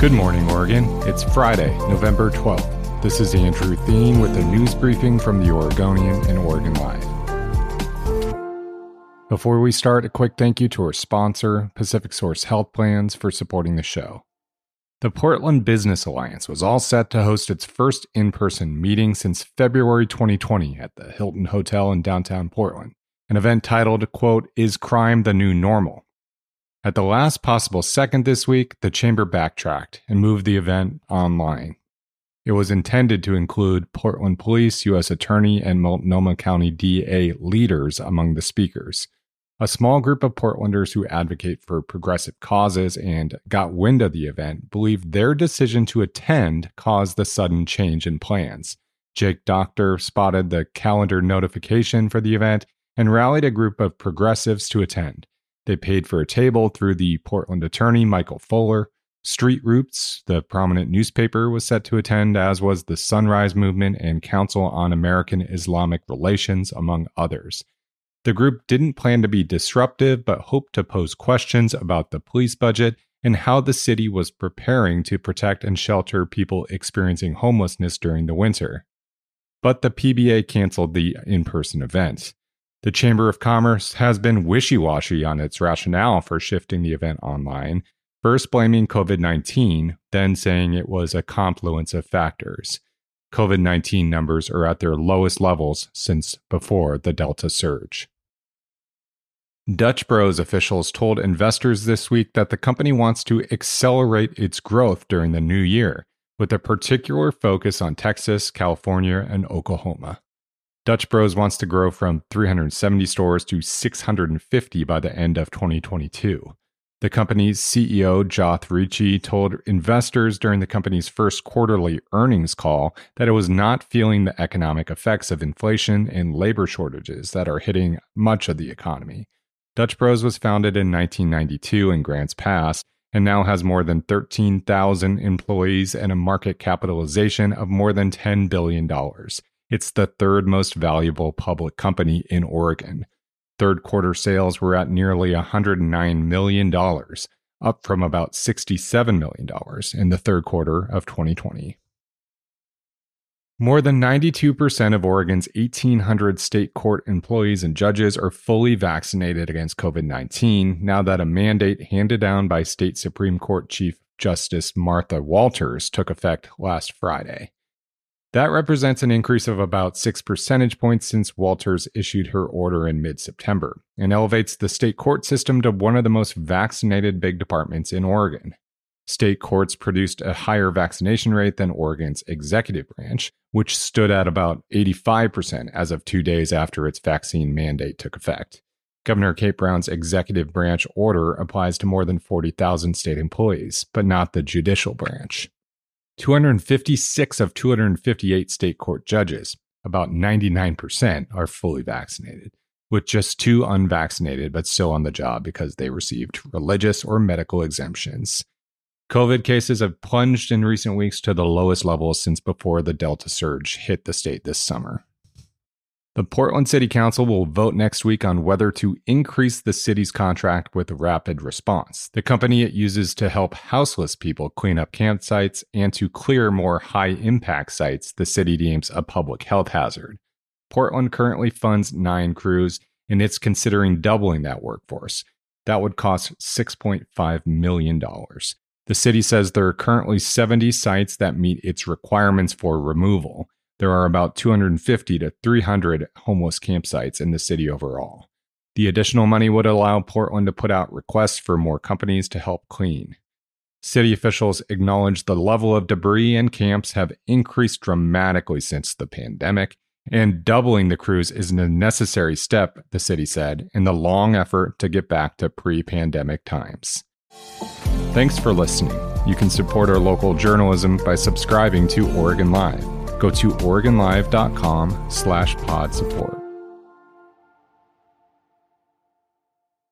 Good morning, Oregon. It's Friday, November 12th. This is Andrew Theen with a news briefing from the Oregonian and Oregon Live. Before we start, a quick thank you to our sponsor, Pacific Source Health Plans, for supporting the show. The Portland Business Alliance was all set to host its first in person meeting since February 2020 at the Hilton Hotel in downtown Portland, an event titled, quote, Is Crime the New Normal? At the last possible second this week, the chamber backtracked and moved the event online. It was intended to include Portland Police, U.S. Attorney, and Multnomah County DA leaders among the speakers. A small group of Portlanders who advocate for progressive causes and got wind of the event believe their decision to attend caused the sudden change in plans. Jake Doctor spotted the calendar notification for the event and rallied a group of progressives to attend. They paid for a table through the Portland attorney, Michael Fuller. Street Roots, the prominent newspaper, was set to attend, as was the Sunrise Movement and Council on American Islamic Relations, among others. The group didn't plan to be disruptive, but hoped to pose questions about the police budget and how the city was preparing to protect and shelter people experiencing homelessness during the winter. But the PBA canceled the in person event. The Chamber of Commerce has been wishy washy on its rationale for shifting the event online, first blaming COVID 19, then saying it was a confluence of factors. COVID 19 numbers are at their lowest levels since before the Delta surge. Dutch Bros officials told investors this week that the company wants to accelerate its growth during the new year, with a particular focus on Texas, California, and Oklahoma. Dutch Bros wants to grow from 370 stores to 650 by the end of 2022. The company's CEO, Joth Ricci, told investors during the company's first quarterly earnings call that it was not feeling the economic effects of inflation and labor shortages that are hitting much of the economy. Dutch Bros was founded in 1992 in Grants Pass and now has more than 13,000 employees and a market capitalization of more than $10 billion. It's the third most valuable public company in Oregon. Third quarter sales were at nearly $109 million, up from about $67 million in the third quarter of 2020. More than 92% of Oregon's 1,800 state court employees and judges are fully vaccinated against COVID 19 now that a mandate handed down by State Supreme Court Chief Justice Martha Walters took effect last Friday. That represents an increase of about six percentage points since Walters issued her order in mid September and elevates the state court system to one of the most vaccinated big departments in Oregon. State courts produced a higher vaccination rate than Oregon's executive branch, which stood at about 85% as of two days after its vaccine mandate took effect. Governor Kate Brown's executive branch order applies to more than 40,000 state employees, but not the judicial branch. 256 of 258 state court judges, about 99%, are fully vaccinated, with just two unvaccinated but still on the job because they received religious or medical exemptions. COVID cases have plunged in recent weeks to the lowest levels since before the Delta surge hit the state this summer. The Portland City Council will vote next week on whether to increase the city's contract with Rapid Response, the company it uses to help houseless people clean up campsites and to clear more high impact sites the city deems a public health hazard. Portland currently funds nine crews, and it's considering doubling that workforce. That would cost $6.5 million. The city says there are currently 70 sites that meet its requirements for removal there are about 250 to 300 homeless campsites in the city overall. The additional money would allow Portland to put out requests for more companies to help clean. City officials acknowledge the level of debris in camps have increased dramatically since the pandemic, and doubling the crews is a necessary step, the city said, in the long effort to get back to pre pandemic times. Thanks for listening. You can support our local journalism by subscribing to Oregon Live go to OregonLive.com slash pod support.